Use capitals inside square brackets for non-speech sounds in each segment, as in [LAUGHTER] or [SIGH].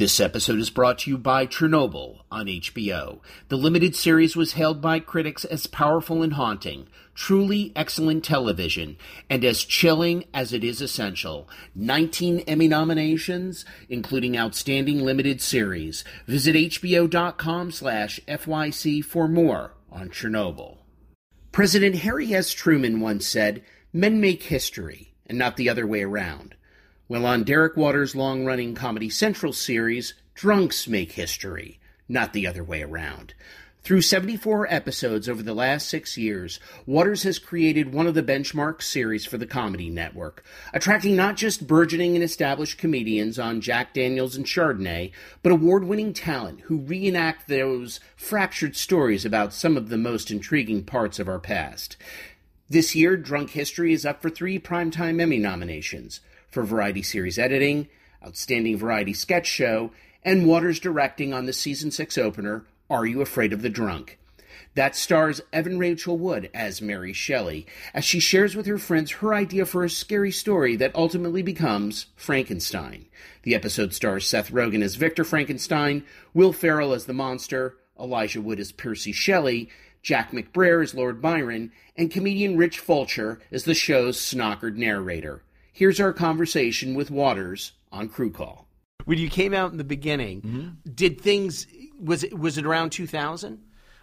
This episode is brought to you by Chernobyl on HBO. The limited series was hailed by critics as powerful and haunting, truly excellent television, and as chilling as it is essential. 19 Emmy nominations, including Outstanding Limited Series. Visit hbo.com slash FYC for more on Chernobyl. President Harry S. Truman once said, Men make history, and not the other way around. Well, on Derek Waters' long running Comedy Central series, Drunks Make History, not the other way around. Through 74 episodes over the last six years, Waters has created one of the benchmark series for the Comedy Network, attracting not just burgeoning and established comedians on Jack Daniels and Chardonnay, but award winning talent who reenact those fractured stories about some of the most intriguing parts of our past. This year, Drunk History is up for three Primetime Emmy nominations for Variety Series Editing, Outstanding Variety Sketch Show, and Waters directing on the season 6 opener, Are You Afraid of the Drunk? That stars Evan Rachel Wood as Mary Shelley, as she shares with her friends her idea for a scary story that ultimately becomes Frankenstein. The episode stars Seth Rogen as Victor Frankenstein, Will Ferrell as the monster, Elijah Wood as Percy Shelley, Jack McBrayer as Lord Byron, and comedian Rich Fulcher as the show's snockered narrator. Here's our conversation with Waters on Crew Call. When you came out in the beginning, Mm-hmm. did things was it was it around 2000?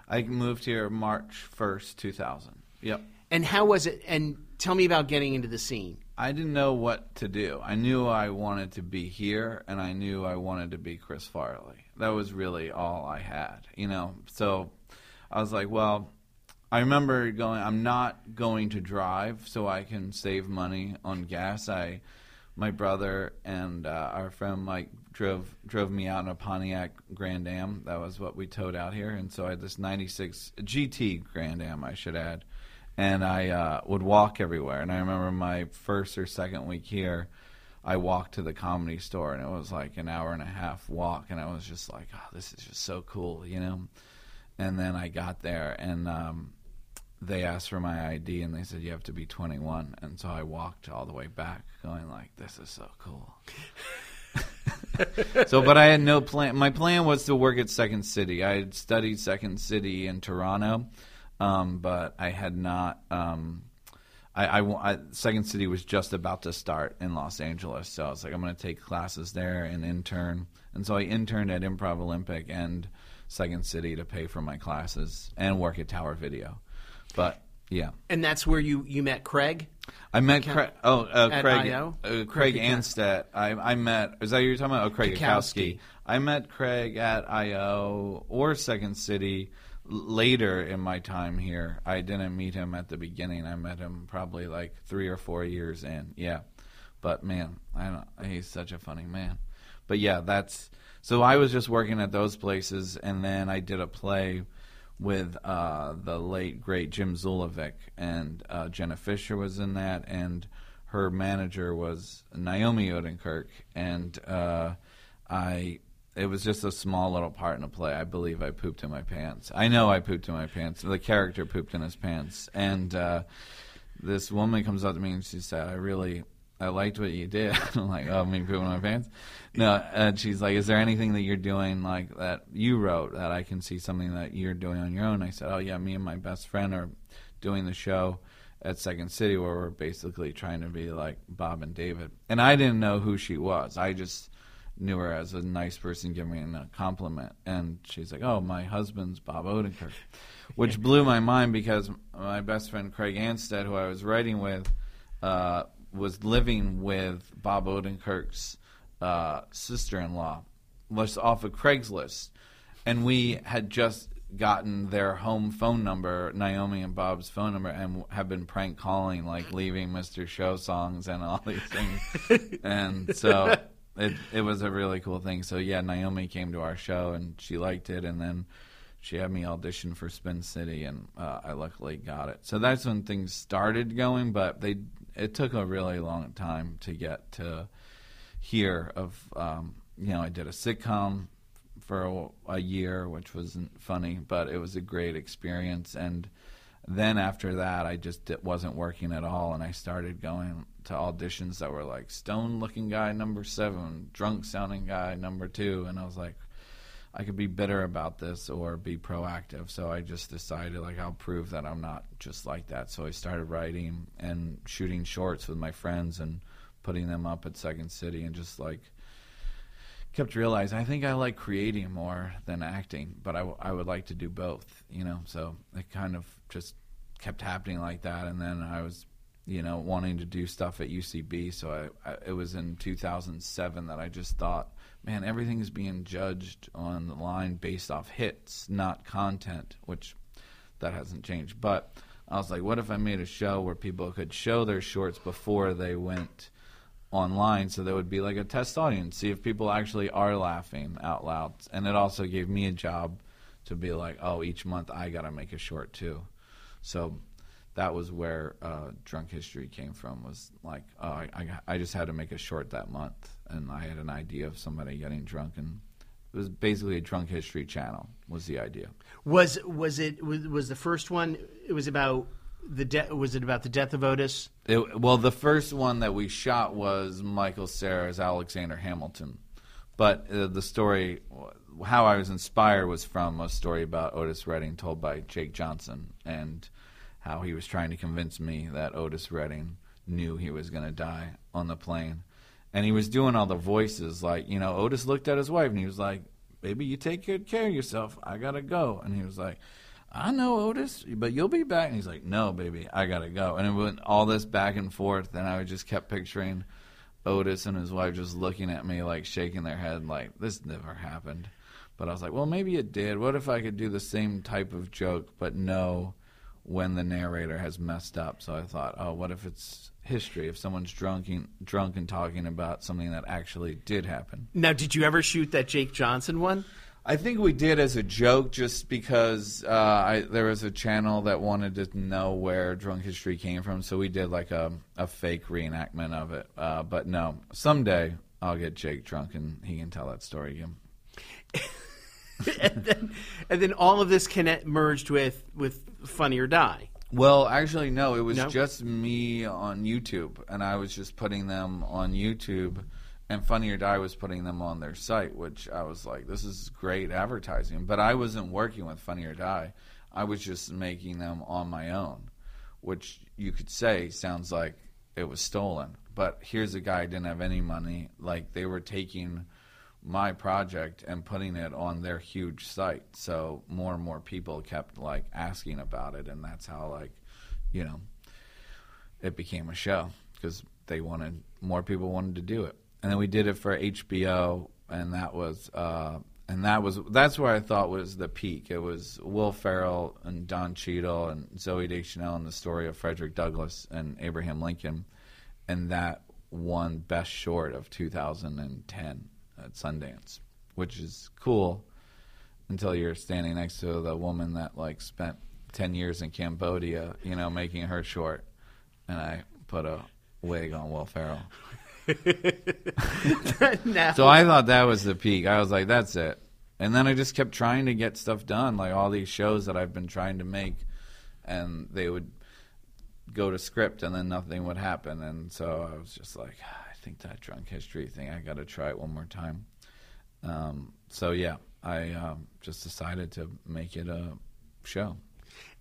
I moved here March 1st, 2000. Yep. And how was it? And tell me about getting into the scene. I didn't know what to do. I knew I wanted to be here, and I knew I wanted to be Chris Farley. That was really all I had, you know. So I was like, well, I remember going. I'm not going to drive, so I can save money on gas. I, my brother and uh, our friend Mike drove drove me out in a Pontiac Grand Am. That was what we towed out here, and so I had this '96 GT Grand Am, I should add and I uh, would walk everywhere. And I remember my first or second week here, I walked to the comedy store, and it was like an hour and a half walk, and I was just like, "Oh, this is just so cool," you know. And then I got there, and um, they asked for my ID, and they said you have to be 21, and so I walked all the way back, going like, "This is so cool." [LAUGHS] so, but I had no plan. My plan was to work at Second City. I had studied Second City in Toronto, um, but I had not. Um, I, I I- Second City was just about to start in Los Angeles, so I was like, I'm going to take classes there and intern. And so I interned at Improv Olympic and Second City to pay for my classes and work at Tower Video. But yeah. And that's where you you met Craig. I met Craig. Oh, uh, Craig. Uh, Craig Cackowski. Anstead. I, I met. Is that who you're talking about? Oh, Craig Cackowski. Cackowski. I met Craig at IO or Second City later in my time here. I didn't meet him at the beginning. I met him probably like three or four years in. Yeah, but man, I don't. He's such a funny man. But yeah, that's. So I was just working at those places, and then I did a play with uh, the late great Jim Zulevic, and uh, Jenna Fischer was in that, and her manager was Naomi Odenkirk, and uh, I. It was just a small little part in a play. I believe I pooped in my pants. I know I pooped in my pants. The character pooped in his pants, and uh, this woman comes up to me and she said, "I really, I liked what you did." [LAUGHS] I'm like, "Oh, me pooping in my pants?" No, and she's like, "Is there anything that you're doing like that you wrote that I can see something that you're doing on your own?" I said, "Oh yeah, me and my best friend are doing the show at Second City where we're basically trying to be like Bob and David." And I didn't know who she was. I just knew her as a nice person giving me a compliment. And she's like, "Oh, my husband's Bob Odenkirk," [LAUGHS] which blew my mind because my best friend Craig Anstead, who I was writing with, uh, was living with Bob Odenkirk's uh, sister-in-law, was off of Craigslist, and we had just gotten their home phone number, Naomi and Bob's phone number, and have been prank calling, like leaving Mr. Show songs and all these things. [LAUGHS] and so it it was a really cool thing. So yeah, Naomi came to our show and she liked it, and then she had me audition for Spin City, and uh, I luckily got it. So that's when things started going, but they it took a really long time to get to here. Of um, you know, I did a sitcom for a, a year, which wasn't funny, but it was a great experience, and Then after that, I just it wasn't working at all, and I started going to auditions that were like stone looking guy number seven, drunk sounding guy number two, and I was like, I could be bitter about this or be proactive. So I just decided like I'll prove that I'm not just like that. So I started writing and shooting shorts with my friends and putting them up at Second City and just like kept realizing I think I like creating more than acting, but I, w- I would like to do both, you know. So it kind of just kept happening like that, and then I was, you know, wanting to do stuff at UCB. So I, I it was in 2007 that I just thought, man, everything is being judged on the line based off hits, not content, which that hasn't changed. But I was like, what if I made a show where people could show their shorts before they went online? So there would be like a test audience see if people actually are laughing out loud. And it also gave me a job to be like oh each month i gotta make a short too. So that was where uh, drunk history came from was like oh, I, I, I just had to make a short that month and i had an idea of somebody getting drunk and it was basically a drunk history channel was the idea was was it was, was the first one it was about the de- was it about the death of Otis? It, well, the first one that we shot was Michael Cera's Alexander Hamilton, but uh, the story, how I was inspired, was from a story about Otis Redding told by Jake Johnson, and how he was trying to convince me that Otis Redding knew he was going to die on the plane, and he was doing all the voices like you know Otis looked at his wife and he was like, "Baby, you take good care of yourself. I gotta go," and he was like I know Otis, but you'll be back. And he's like, no, baby, I gotta go. And it went all this back and forth, and I just kept picturing Otis and his wife just looking at me, like shaking their head, like this never happened. But I was like, well, maybe it did. What if I could do the same type of joke, but know when the narrator has messed up? So I thought, oh, what if it's history? If someone's drunk, drunk and talking about something that actually did happen. Now, did you ever shoot that Jake Johnson one? I think we did as a joke, just because uh, I, there was a channel that wanted to know where drunk history came from, so we did like a, a fake reenactment of it. Uh, but no, someday I'll get Jake drunk and he can tell that story again. [LAUGHS] [LAUGHS] and, then, and then all of this connect, merged with with Funny or Die. Well, actually, no. It was no? just me on YouTube, and I was just putting them on YouTube and Funny or Die was putting them on their site, which I was like, this is great advertising. But I wasn't working with Funny or Die. I was just making them on my own, which you could say sounds like it was stolen. But here's a guy didn't have any money. Like they were taking my project and putting it on their huge site. So more and more people kept like asking about it, and that's how like, you know, it became a show because they wanted more people wanted to do it and then we did it for HBO, and that was uh, and that was that's where I thought was the peak. It was Will Ferrell and Don Cheadle and Zooey Deschanel and the story of Frederick Douglass and Abraham Lincoln, and that won Best Short of 2010 at Sundance, which is cool until you're standing next to the woman that like spent 10 years in Cambodia, you know, making her short, and I put a wig on Will Ferrell. [LAUGHS] so I thought that was the peak. I was like, that's it. And then I just kept trying to get stuff done, like all these shows that I've been trying to make, and they would go to script and then nothing would happen. And so I was just like, think that drunk history thing, I got to try it one more time. Um, so yeah, I um, just decided to make it a show.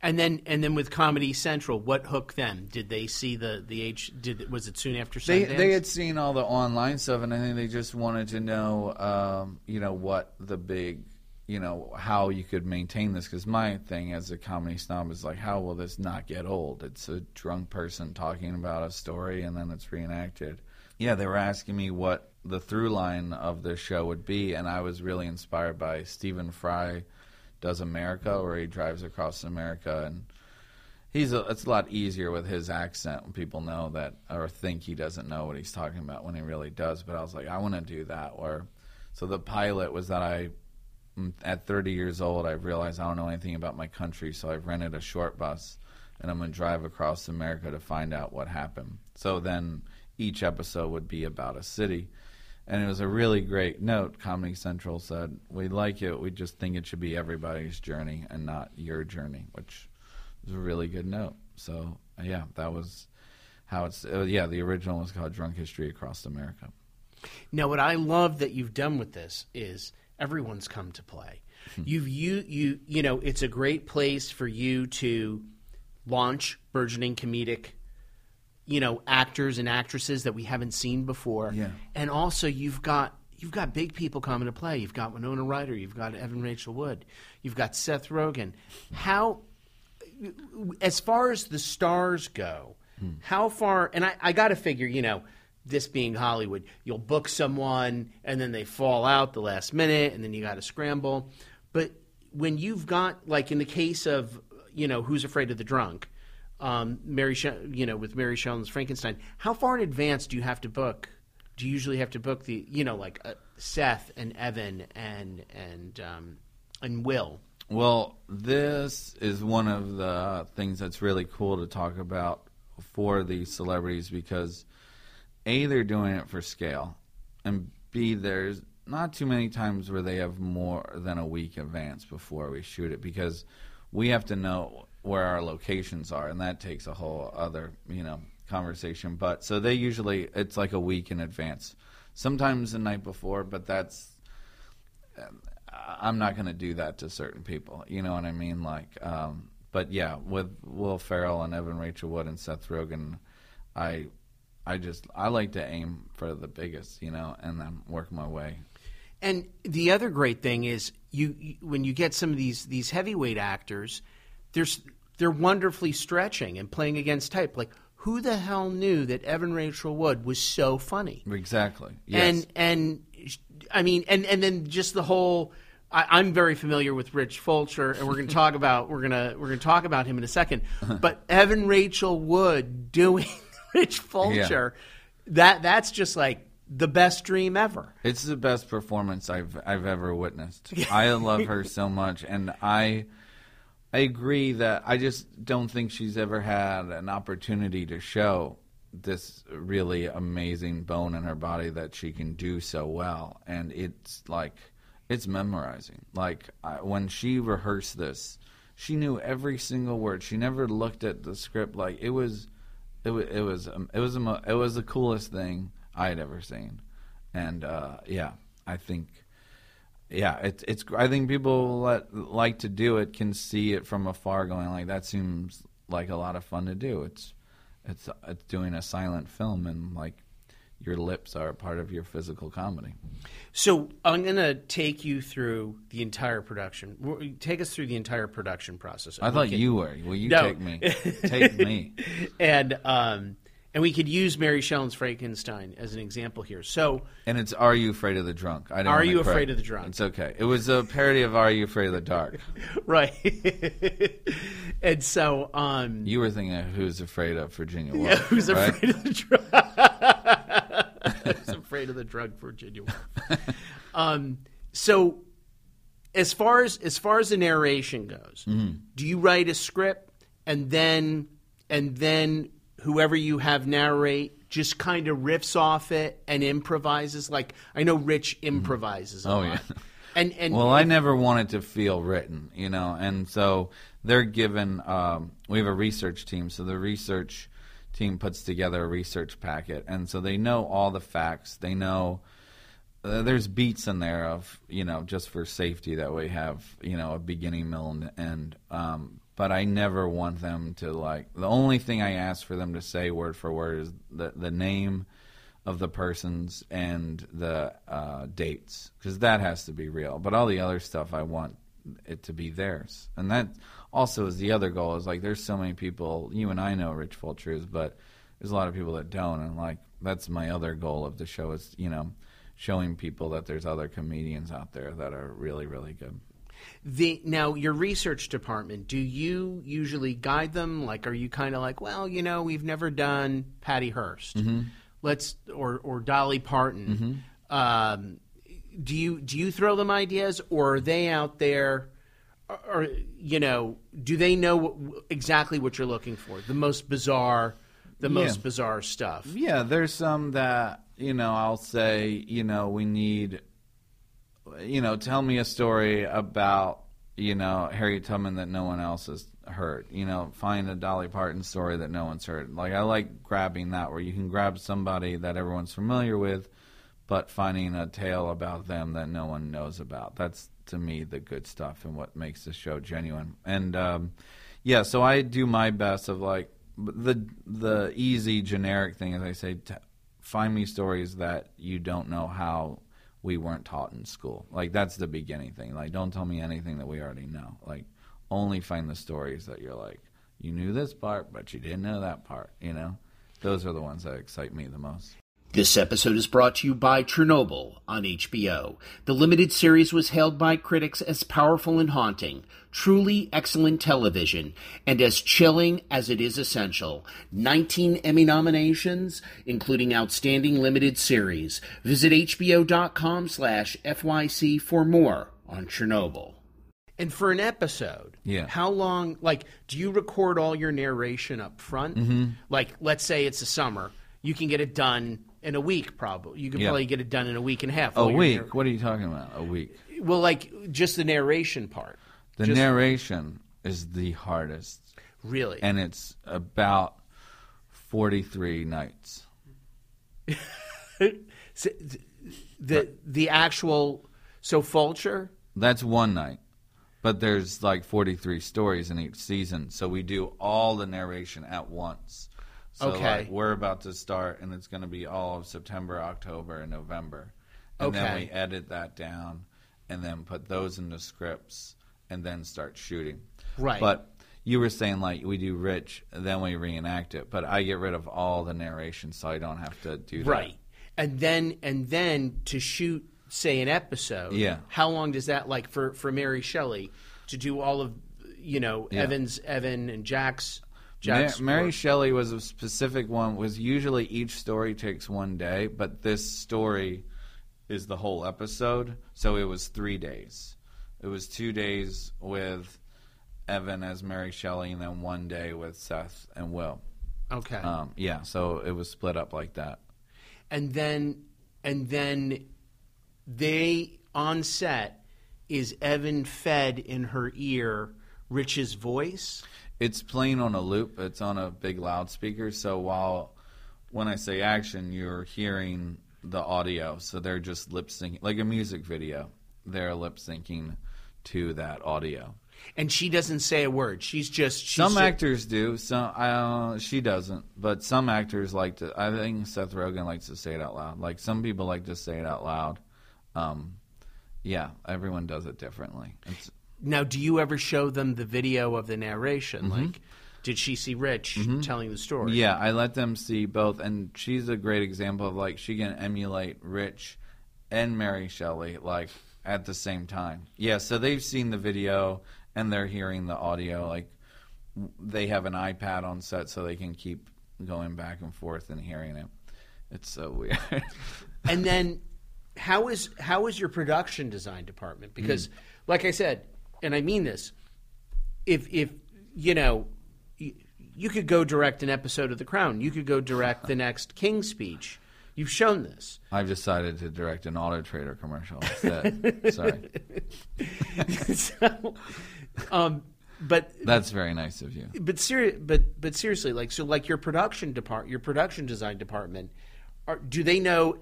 And then, and then with Comedy Central, what hooked them? Did they see the the age? Did was it soon after Sundance? They they had seen all the online stuff, and I think they just wanted to know, um, you know, what the big, you know, how you could maintain this. Because my thing as a comedy snob is like, how will this not get old? It's a drunk person talking about a story, and then it's reenacted. Yeah, they were asking me what the through line of the show would be, and I was really inspired by Stephen Fry does America, where he drives across America, and he's a, it's a lot easier with his accent when people know that or think he doesn't know what he's talking about when he really does. But I was like, I want to do that. Or so the pilot was that I, mm, at 30 years old, I realized I don't know anything about my country, so I've rented a short bus and I'm going to drive across America to find out what happened. So then each episode would be about a city and it was a really great note. Comedy Central said, "We like it. We just think it should be everybody's journey and not your journey," which was a really good note. So yeah, that was how it's. Uh, yeah, the original was called Drunk History Across America. Now, what I love that you've done with this is everyone's come to play. Hmm. You've you you you know it's a great place for you to launch burgeoning comedic you know actors and actresses that we haven't seen before. Yeah. And also you've got you've got big people coming to play. You've got Winona Ryder, you've got Evan Rachel Wood, you've got Seth Rogen. How as far as the stars go, hmm. how far and I, I gotta figure, you know, this being Hollywood, you'll book someone and then they fall out the last minute and then you gotta scramble. But when you've got like in the case of, you know, who's afraid of the drunk, um, Mary, Sh- you know, with Mary Shelley's Frankenstein. How far in advance do you have to book? Do you usually have to book the, you know, like uh, Seth and Evan and and um, and Will? Well, this is one of the things that's really cool to talk about for these celebrities because a they're doing it for scale, and b there's not too many times where they have more than a week advance before we shoot it because we have to know where our locations are, and that takes a whole other you know conversation. But so they usually it's like a week in advance, sometimes the night before, but that's. I'm not going to do that to certain people. You know what I mean? Like, um, but yeah, with Will Ferrell and Evan Rachel Wood and Seth Rogen, I, I just I like to aim for the biggest, you know, and then work my way. And the other great thing is you, you when you get some of these these heavyweight actors, there's they're wonderfully stretching and playing against type. Like who the hell knew that Evan Rachel Wood was so funny? Exactly. Yes. And and I mean, and and then just the whole. I, am very familiar with Rich Fulcher, and we're going to talk [LAUGHS] about we're gonna we're gonna talk about him in a second. Uh-huh. But Evan Rachel Wood doing [LAUGHS] Rich Fulcher, yeah. that that's just like the best dream ever. It's the best performance I've I've ever witnessed. [LAUGHS] I love her so much, and I I agree that I just don't think she's ever had an opportunity to show this really amazing bone in her body that she can do so well, and it's like it's memorizing. Like I, when she rehearsed this, she knew every single word. She never looked at the script like it was. It was it was um, it was it was the coolest thing I had ever seen, and uh, yeah, I think yeah, it's it's. I think people that like to do it can see it from afar, going like that seems like a lot of fun to do. It's it's it's doing a silent film, and like your lips are part of your physical comedy. So I'm going to take you through the entire production. Take us through the entire production process. I thought can, you were. Will you no. take me. take me. [LAUGHS] And um, and we could use Mary Shelley's Frankenstein as an example here. So, and it's "Are You Afraid of the Drunk?" I don't Are You Afraid of the Drunk? It's okay. It was a parody of "Are You Afraid of the Dark?" [LAUGHS] right. [LAUGHS] and so, um, you were thinking of "Who's Afraid of Virginia Woolf?" Yeah, who's right? afraid of the drunk? [LAUGHS] who's afraid of the drunk, Virginia Woolf? um, so, as far as as far as the narration goes, mm-hmm. do you write a script and then and then whoever you have narrate just kind of riffs off it and improvises. Like I know Rich mm-hmm. improvises. oh lot. yeah. [LAUGHS] And, and well, I never wanted to feel written, you know, and so they're given. Um, we have a research team, so the research team puts together a research packet, and so they know all the facts. They know uh, there's beats in there of you know just for safety that we have you know a beginning, middle, and end. Um, but I never want them to like. The only thing I ask for them to say word for word is the the name of the persons and the uh, dates because that has to be real. But all the other stuff, I want it to be theirs, and that also is the other goal. Is like there's so many people you and I know Rich Fulcher is, but there's a lot of people that don't, and like that's my other goal of the show is you know showing people that there's other comedians out there that are really really good. The now your research department, do you usually guide them? Like, are you kind of like, well, you know, we've never done Patty Hearst, mm-hmm. let's or or Dolly Parton. Mm-hmm. Um, do you do you throw them ideas, or are they out there? Or you know, do they know what, exactly what you're looking for? The most bizarre, the most bizarre stuff. Yeah, there's some that you know I'll say, you know, we need you know, tell me a story about you know Harriet Tubman that no one else has heard. You know, find a Dolly Parton story that no one's heard. Like I like grabbing that where you can grab somebody that everyone's familiar with, but finding a tale about them that no one knows about. That's to me the good stuff and what makes the show genuine. And um, yeah, so I do my best of like the the easy generic thing, as I say, find me stories that you don't know how we weren't taught in school. Like that's the beginning thing. Like don't tell me anything that we already know. Like only find the stories that you're like you knew this part but you didn't know that part, you know? Those are the ones that excite me the most. This episode is brought to you by Chernobyl on HBO. The limited series was hailed by critics as powerful and haunting, truly excellent television, and as chilling as it is essential. 19 Emmy nominations, including Outstanding Limited Series. Visit hbo.com slash FYC for more on Chernobyl. And for an episode, Yeah. how long, like, do you record all your narration up front? Mm-hmm. Like, let's say it's a summer. You can get it done in a week, probably. You can Yeah. probably get it done in a week and a half. A week? narr- What are you talking about? A week. well, like, just the narration part. The Just- narration is the hardest. Really? And it's about 43 nights. [LAUGHS] So, the, the actual, so Fulcher, That's one night. But there's like 43 stories in each season. So we do all the narration at once. So Okay. like we're about to start and it's going to be all of September, October, and November. And then we edit that down and then put those into scripts and then start shooting. Right. But you were saying like we do Rich, then we reenact it. But I get rid of all the narration so I don't have to do that. right. And then, and then to shoot, say, an episode. Yeah. How long does that, like, for, for Mary Shelley to do all of, you know, Yeah. Evans, Evan, and Jack's, Ma- Mary? Shelley was a specific one. Was usually each story takes one day, but this story is the whole episode, so it was three days. It was two days with Evan as Mary Shelley, and then one day with Seth and Will. Okay. Um, yeah, so it was split up like that. and then and then they on set is Evan fed in her ear Rich's voice. It's playing on a loop. It's on a big loudspeaker. So while when I say action, you're hearing the audio. So they're just lip syncing, like a music video. They're lip syncing to that audio. And she doesn't say a word. She's just she's some actors do. Some uh, she doesn't, but some actors like to. I think Seth Rogen likes to say it out loud. Like some people like to say it out loud. Um, yeah, everyone does it differently. It's, Now, do you ever show them the video of the narration? Like, did she see Rich telling the story? Mm-hmm. Yeah, I let them see both, and she's a great example of like she can emulate Rich and Mary Shelley like at the same time. Yeah, so they've seen the video and they're hearing the audio. Like they have an iPad on set, so they can keep going back and forth and hearing it. It's so weird. and then how is how is your production design department because like i said and i mean this if if you know you, you could go direct an episode of the crown. You could go direct the next king's speech. You've shown this. I've decided to direct an Auto Trader commercial instead. [LAUGHS] Sorry, so, um, but that's very nice of you. but seri- but but seriously like so like your production depart your production design department are, do they know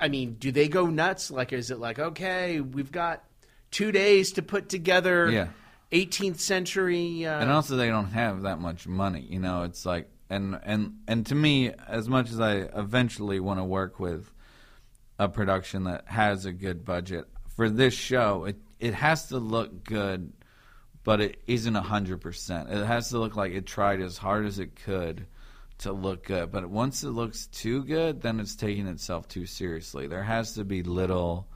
i mean do they go nuts? Like is it like okay we've got two days to put together Yeah. 18th century uh, and also they don't have that much money you know it's like and and and to me as much as i eventually want to work with a production that has a good budget for this show it it has to look good but it isn't a hundred percent it has to look like it tried as hard as it could to look good but once it looks too good then it's taking itself too seriously there has to be little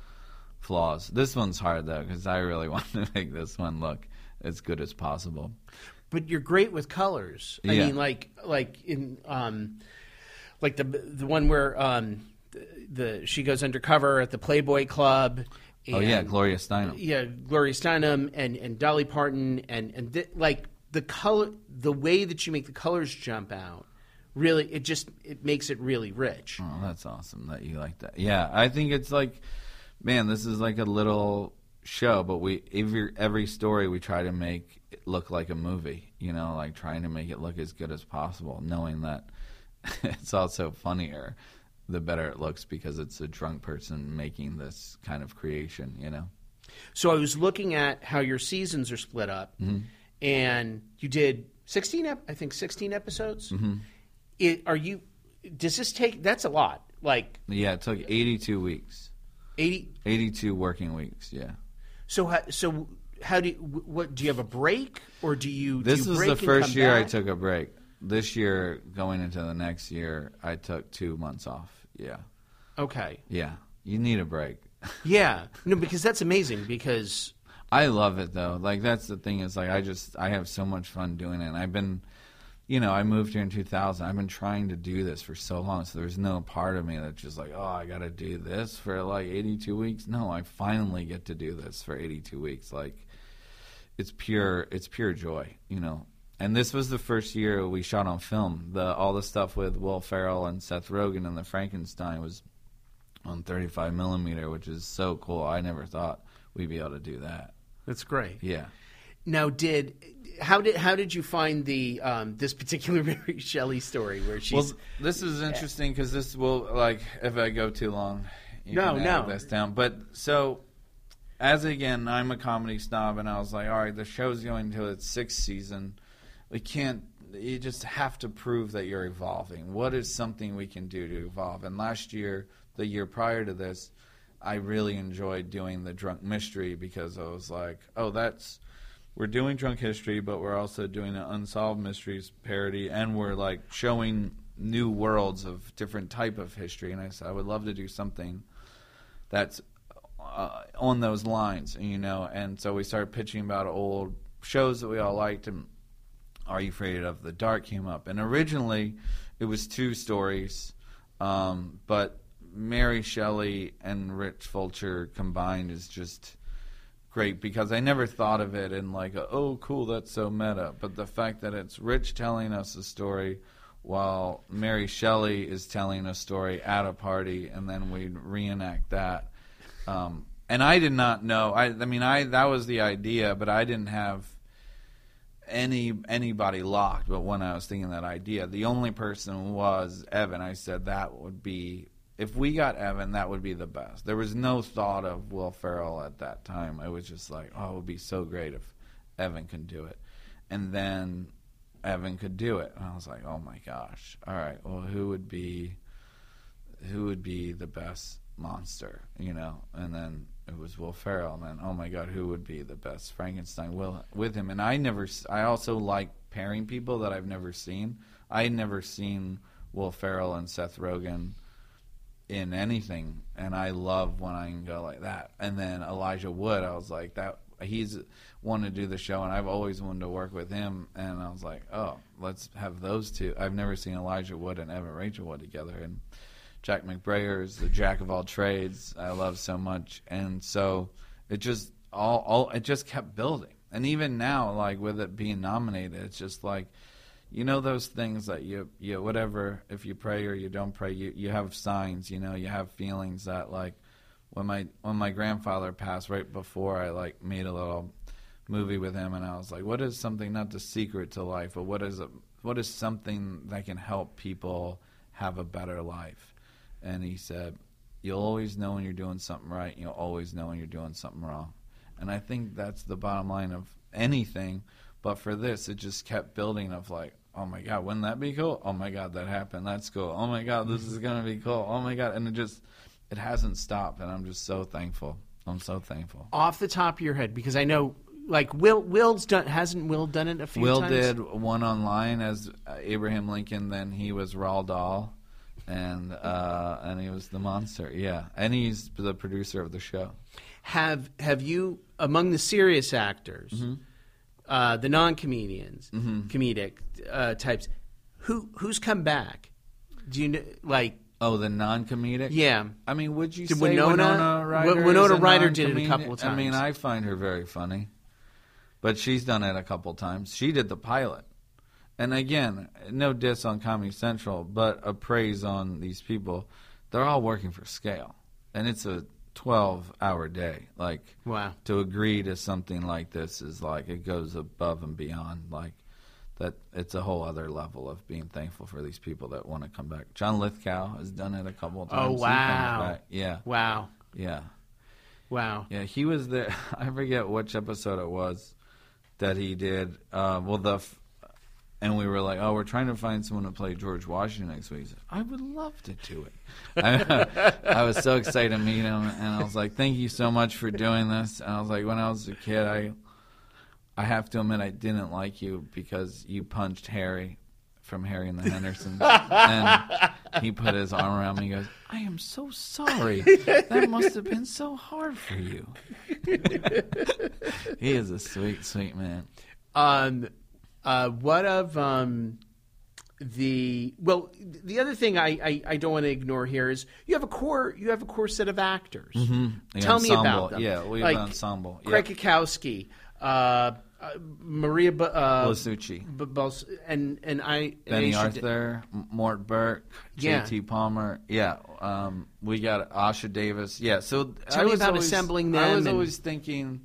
flaws this one's hard though because i really [LAUGHS] want to make this one look as good as possible but you're great with colors i Yeah. mean like like in um like the the one where um the, the she goes undercover at the playboy club Oh yeah, Gloria Steinem. yeah, Gloria Steinem and and Dolly Parton and and th- like the color, the way that you make the colors jump out, really, it just it makes it really rich. Oh, that's awesome that you like that. Yeah, I think it's like, man, this is like a little show, but we every every story we try to make it look like a movie. You know, like trying to make it look as good as possible, knowing that [LAUGHS] it's also funnier the better it looks because it's a drunk person making this kind of creation. You know. So I was looking at how your seasons are split up, mm-hmm. and you did sixteen. Ep- I think sixteen episodes. Mm-hmm. It, are you? Does this take? That's a lot. Like Yeah, it took 82 weeks. Eighty. 82 working weeks, yeah. So how, so how do you, what do you have a break or do you? do This you is break the first year I took a break. This year, going into the next year, I took two months off. Yeah. Okay. Yeah. You need a break. [LAUGHS] Yeah. No, because that's amazing. Because I love it though. Like that's the thing is like I just I have so much fun doing it. And I've been you know, I moved here in 2000. I've been trying to do this for so long. So there's no part of me that's just like, "Oh, I got to do this for like 82 weeks." No, I finally get to do this for 82 weeks. Like it's pure it's pure joy, you know. And this was the first year we shot on film. The all the stuff with Will Ferrell and Seth Rogen and the Frankenstein was on 35 millimeter, which is so cool. I never thought we'd be able to do that. that's great. Yeah. Now, did how did how did you find the um, this particular [LAUGHS] Mary Shelley story where she's Well, this is interesting because this will like if I go too long, you No, can no. this down. But so, as again, I'm a comedy snob, and I was like, all right, the show's going to its sixth season. We can't. You just have to prove that you're evolving. What is something we can do to evolve? And last year, the year prior to this, I really enjoyed doing the drunk mystery because I was like, oh, that's we're doing drunk history, but we're also doing an unsolved mysteries parody, and we're like showing new worlds of different type of history. And I said I would love to do something that's uh, on those lines, you know. And so we started pitching about old shows that we all liked, and Are You Afraid of the Dark came up. And originally, it was two stories, um, but Mary Shelley and Rich Fulcher combined is just great because I never thought of it in like, a, oh, cool, that's so meta. But the fact that it's Rich telling us a story while Mary Shelley is telling a story at a party, and then we reenact that. Um, and I did not know. I, I mean, I that was the idea, but I didn't have any anybody locked. But when I was thinking that idea, the only person was Evan. I said that would be if we got Evan, that would be the best. There was no thought of Will Ferrell at that time. I was just like, oh, it would be so great if Evan could do it. And then Evan could do it, and I was like, oh my gosh, all right. Well, who would be who would be the best monster, you know? And then it was Will Ferrell. And then, oh my God, who would be the best Frankenstein will, with him? And I never, I also like pairing people that I've never seen. I had never seen Will Ferrell and Seth Rogen in anything, and I love when I can go like that. And then Elijah Wood, I was like that. He's wanted to do the show, and I've always wanted to work with him. And I was like, oh, let's have those two. I've never seen Elijah Wood and Evan Rachel Wood together, and Jack McBrayer is the jack of all trades. I love so much, and so it just all, all it just kept building. And even now, like with it being nominated, it's just like you know those things that you you whatever if you pray or you don't pray you you have signs you know you have feelings that like when my when my grandfather passed right before I like made a little movie with him and I was like what is something not the secret to life but what is a, what is something that can help people have a better life? And he said you'll always know when you're doing something right you'll always know when you're doing something wrong. And I think that's the bottom line of anything but for this, it just kept building of like, oh my god, wouldn't that be cool? Oh my god, that happened. That's cool. Oh my god, this is gonna be cool. Oh my god, and it just it hasn't stopped, and I'm just so thankful. I'm so thankful. off the top of your head because I know like Will Will's done hasn't Will done it a few Will times. did one online as uh, Abraham Lincoln. Then he was Roald Dahl, and uh, and he was the monster. Yeah, and he's the producer of the show. Have have you among the serious actors, Mm-hmm. Uh, the non comedians, comedic uh, types, who who's come back? Do you know like Oh, the non-comedic. yeah? I mean, would you Did say Winona- Winona, Ryder? Wi- Winona Ryder did it a couple of I mean. I find her very funny, but she's done it a couple times. She did the pilot, and again, no diss on Comedy Central, but a praise on these people. They're all working for scale, and it's a 12 hour day. Like, Wow. to agree to something like this is like, it goes above and beyond. Like, that it's a whole other level of being thankful for these people that want to come back. John Lithgow has done it a couple of Oh, times. Comes wow. back. Yeah, Wow. yeah. Wow. Yeah, he was there. [LAUGHS] I forget which episode it was that he did. Uh, well, the f- and we were like, "Oh, we're trying to find someone to play George Washington next week." Said, I would love to do it. I, [LAUGHS] I was so excited to meet him, and I was like, "Thank you so much for doing this." And I was like, "When I was a kid, I I have to admit I didn't like you because you punched Harry." From Harry and the Hendersons, and he put his arm around me. and goes, "I am so sorry. That must have been so hard for you." [LAUGHS] he is a sweet, sweet man. Um, uh, what of um, the well? The other thing I, I, I don't want to ignore here is you have a core you have a core set of actors. The Tell me about them. Yeah, we have Like, an ensemble. Yeah. Craig Cackowski, uh, uh, Maria B- uh, Blasucci, B- and and I Benny Aisha- Arthur, M- Mort Burke, Yeah. J.T. Palmer. Yeah, um, we got Asha Davis. Yeah, so Tell I me was about always, assembling them. I was and- always thinking,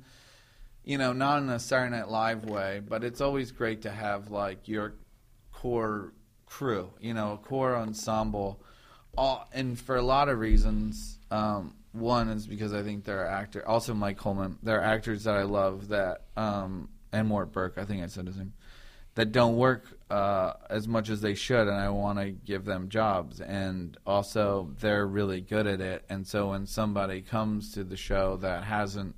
you know, not in a Saturday Night Live way, but it's always great to have like your core crew, you know, a core ensemble. All and for a lot of reasons. Um, one is because I think there are actor. Also, Mike Coleman. there are actors that I love. That um, and Mort Burke. I think I said his name. That don't work uh, as much as they should, and I want to give them jobs. And also, they're really good at it. And so, when somebody comes to the show that hasn't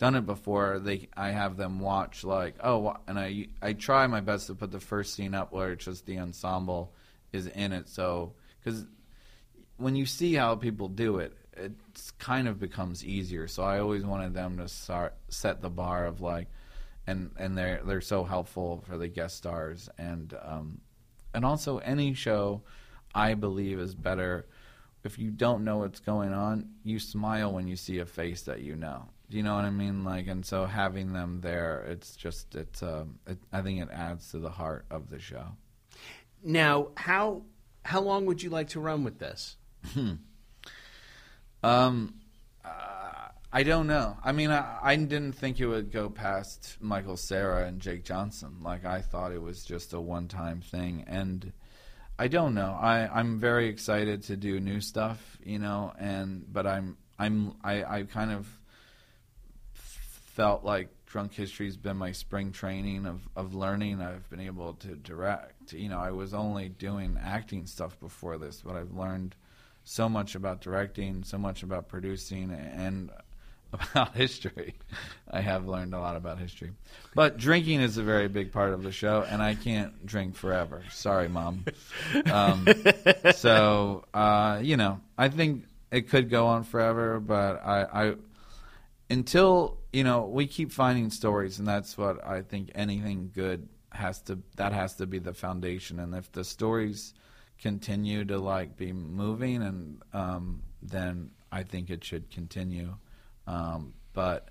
done it before, they I have them watch like oh, and I I try my best to put the first scene up where it's just the ensemble is in it. So because when you see how people do it, it kind of becomes easier. So I always wanted them to start set the bar of like, and and they're they're so helpful for the guest stars and um, and also any show I believe is better if you don't know what's going on. You smile when you see a face that you know. Do you know what I mean? Like, and so having them there, it's just it's um, it, I think it adds to the heart of the show. Now, how how long would you like to run with this? Um, uh, I don't know. I mean, I, I didn't think it would go past Michael Cera and Jake Johnson. Like I thought it was just a one-time thing, and I don't know. I I'm very excited to do new stuff, you know, and but I'm I'm I I kind of felt like drunk history's been my spring training of, of learning. I've been able to direct. You know i was only doing acting stuff before this but i've learned so much about directing so much about producing and [LAUGHS] about history. I have learned a lot about history. But drinking is a very big part of the show and i can't drink forever. Sorry mom. Um, [LAUGHS] so uh, you know i think it could go on forever but i, I until you know we keep finding stories and that's what i think anything good has to that has to be the foundation and if the stories continue to like be moving and um, then i think it should continue um, but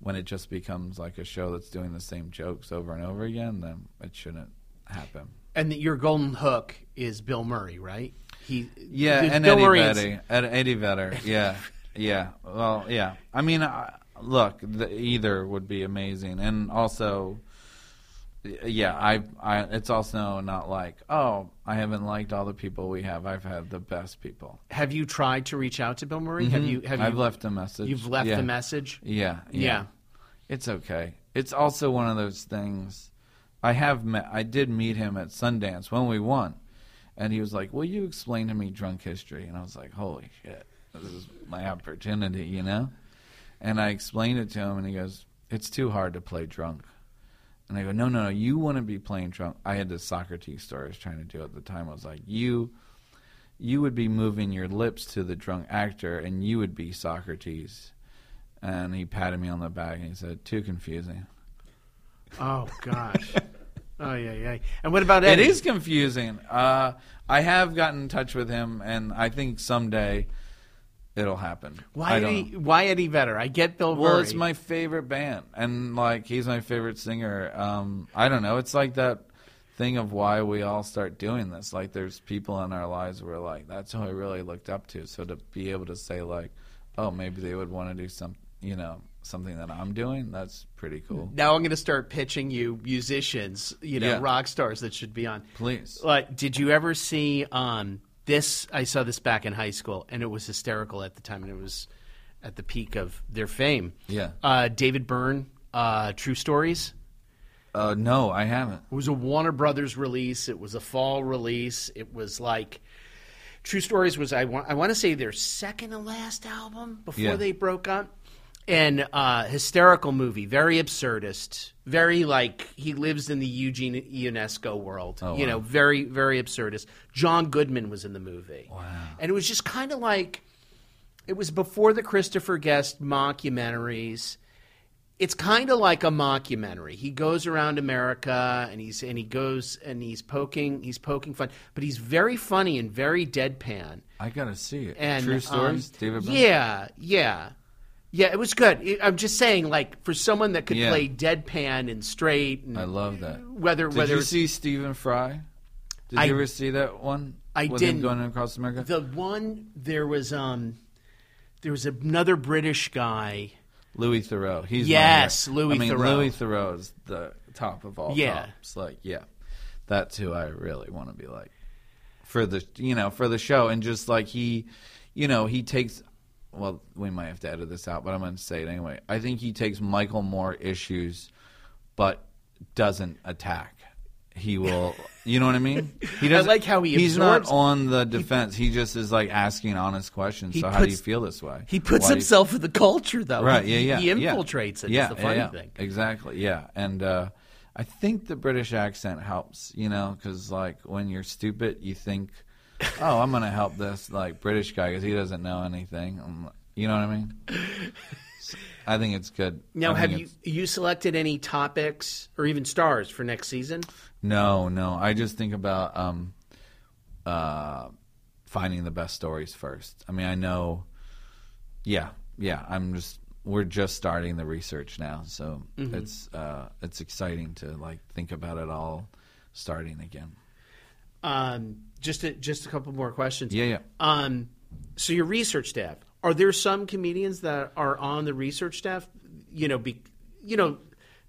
when it just becomes like a show that's doing the same jokes over and over again then it shouldn't happen And your golden hook is Bill Murray, right? He Yeah, and Bill Eddie Murray Vedder. Eddie Vedder. [LAUGHS] Yeah, yeah. Well, yeah. I mean, I, look, the, either would be amazing, and also, yeah, I, I. It's also not like, oh, I haven't liked all the people we have. I've had the best people. Have you tried to reach out to Bill Murray? Have you? Have Mm-hmm. I've you? left a message. You've left yeah. the message. Yeah, yeah, Yeah. It's okay. It's also one of those things. I have met. I did meet him at Sundance when we won, and he was like, "Will you explain to me drunk history?" And I was like, "Holy shit, this is my opportunity," you know. And I explained it to him, and he goes, "It's too hard to play drunk." And I go, "No, no, no. You want to be playing drunk." I had this Socrates story I was trying to do at the time. I was like, "You." You would be moving your lips to the drunk actor, and you would be Socrates. And he patted me on the back and he said, "Too confusing." Oh gosh. [LAUGHS] oh yeah, yeah. And what about It Eddie? is confusing. Uh, I have gotten in touch with him, and I think someday it'll happen. Why Eddie? Why Eddie Vedder? I get Bill Well, Murray. it's my favorite band, and like he's my favorite singer. Um, I don't know. It's like that thing of why we all start doing this. Like, there's people in our lives where like that's who I really looked up to. So to be able to say like, oh, maybe they would want to do some, you know, something that I'm doing. That's pretty cool. Now I'm going to start pitching you musicians, you know, Yeah. rock stars that should be on. Please. Like, did you ever see um, this? I saw this back in high school, and it was hysterical at the time, and it was at the peak of their fame. Yeah. Uh, David Byrne, uh, True Stories. Uh, no, I haven't. It was a Warner Brothers release. It was a fall release. It was like True Stories was I want I want to say their second to last album before Yeah. they broke up. And uh, hysterical movie, very absurdist, very like he lives in the Eugene Ionesco world. Oh, you wow. know, very very absurdist. John Goodman was in the movie. Wow. And it was just kind of like it was before the Christopher Guest mockumentaries it's kind of like a mockumentary. He goes around America and he's and he goes and he's poking he's poking fun, but he's very funny and very deadpan. I gotta see it. And True stories, um, David. Yeah, yeah, yeah. It was good. It- I'm just saying, like for someone that could Yeah. play deadpan and straight, and I love that. whether Did whether you it's- see Stephen Fry? Did I- you ever see that one? I with didn't. Him going across America. the one there was um there was another British guy. Louis Theroux. He's my Yes, hero. Louis I mean, Theroux. Louis Theroux is the top of all Yeah. tops. Like, yeah, that's who I really want to be like for the you know for the show, and just like he, you know, he takes. Well, we might have to edit this out, but I'm going to say it anyway. I think he takes Michael Moore issues, but doesn't attack. He will, [LAUGHS] you know what I mean? He doesn't. I like how he He's not on the defense. He, just is like asking honest questions. He So, how do you puts- feel this way? He puts Why do you- himself in the culture, though. Right. He- Yeah. Yeah. He yeah. infiltrates it. Yeah. It's the funny yeah, thing. Exactly. Yeah. And uh, I think the British accent helps. You know, because like when you're stupid, you think, "Oh, I'm going to help this like British guy because he doesn't know anything." I'm you know what I mean? I think it's good. Now, have you you selected any topics or even stars for next season? No, no. I just think about um, uh, finding the best stories first. I mean, I know. Yeah, yeah. I'm just. We're just starting the research now, so Mm-hmm. it's uh, it's exciting to like think about it all starting again. Um, just a, just a couple more questions. Yeah, yeah. Um, so your research staff are there some comedians that are on the research staff? You know, be, you know,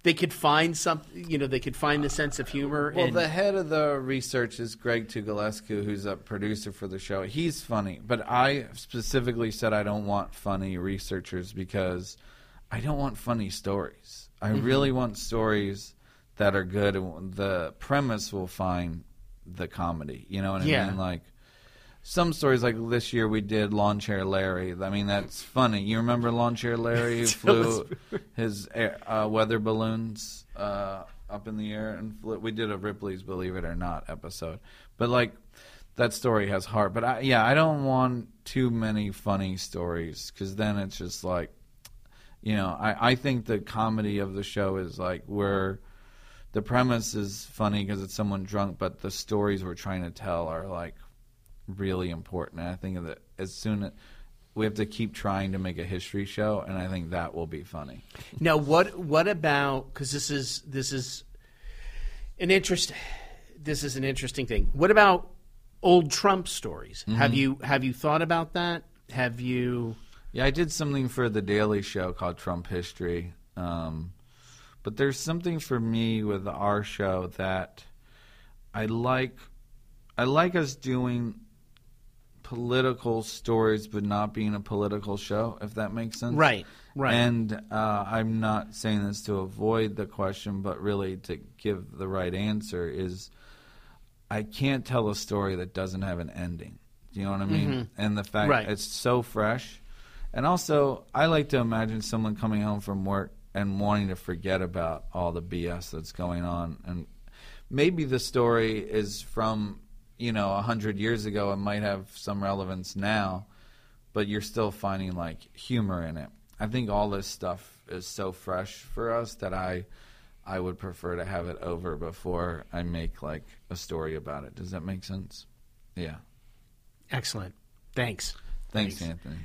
they could find some. You know, they could find the sense of humor. Well, and, the head of the research is Greg Tugalescu, who's a producer for the show. He's funny, but I specifically said I don't want funny researchers because I don't want funny stories. I really want stories that are good. and The premise will find the comedy. You know what I Yeah. mean? Like some stories, like this year we did Lawn Chair Larry. I mean, that's funny. You remember Lawn Chair Larry who [LAUGHS] flew his air, uh, weather balloons uh, up in the air and flew. We did a Ripley's Believe It or Not episode, but like that story has heart. But I, yeah, I don't want too many funny stories because then it's just like, you know, I, I think the comedy of the show is like where the premise is funny because it's someone drunk, but the stories we're trying to tell are like really important. And I think that as soon as we have to keep trying to make a history show, and I think that will be funny. now, what what about? Because this is this is an interest. This is an interesting thing. What about old Trump stories? Mm-hmm. Have you have you thought about that? Have you? Yeah, I did something for the Daily Show called Trump History. Um, but there's something for me with our show that I like. I like us doing political stories, but not being a political show. If that makes sense, Right, right. And uh, I'm not saying this to avoid the question, but really to give the right answer is I can't tell a story that doesn't have an ending. Do you know what I mean? And the fact Mm-hmm. Right. it's so fresh. And also, I like to imagine someone coming home from work and wanting to forget about all the BS that's going on. And maybe the story is from, you know, a hundred years ago. It might have some relevance now, but you're still finding like humor in it. I think all this stuff is so fresh for us that I, I would prefer to have it over before I make like a story about it. Does that make sense? Yeah. Excellent. Thanks. Thanks, Thanks. Anthony.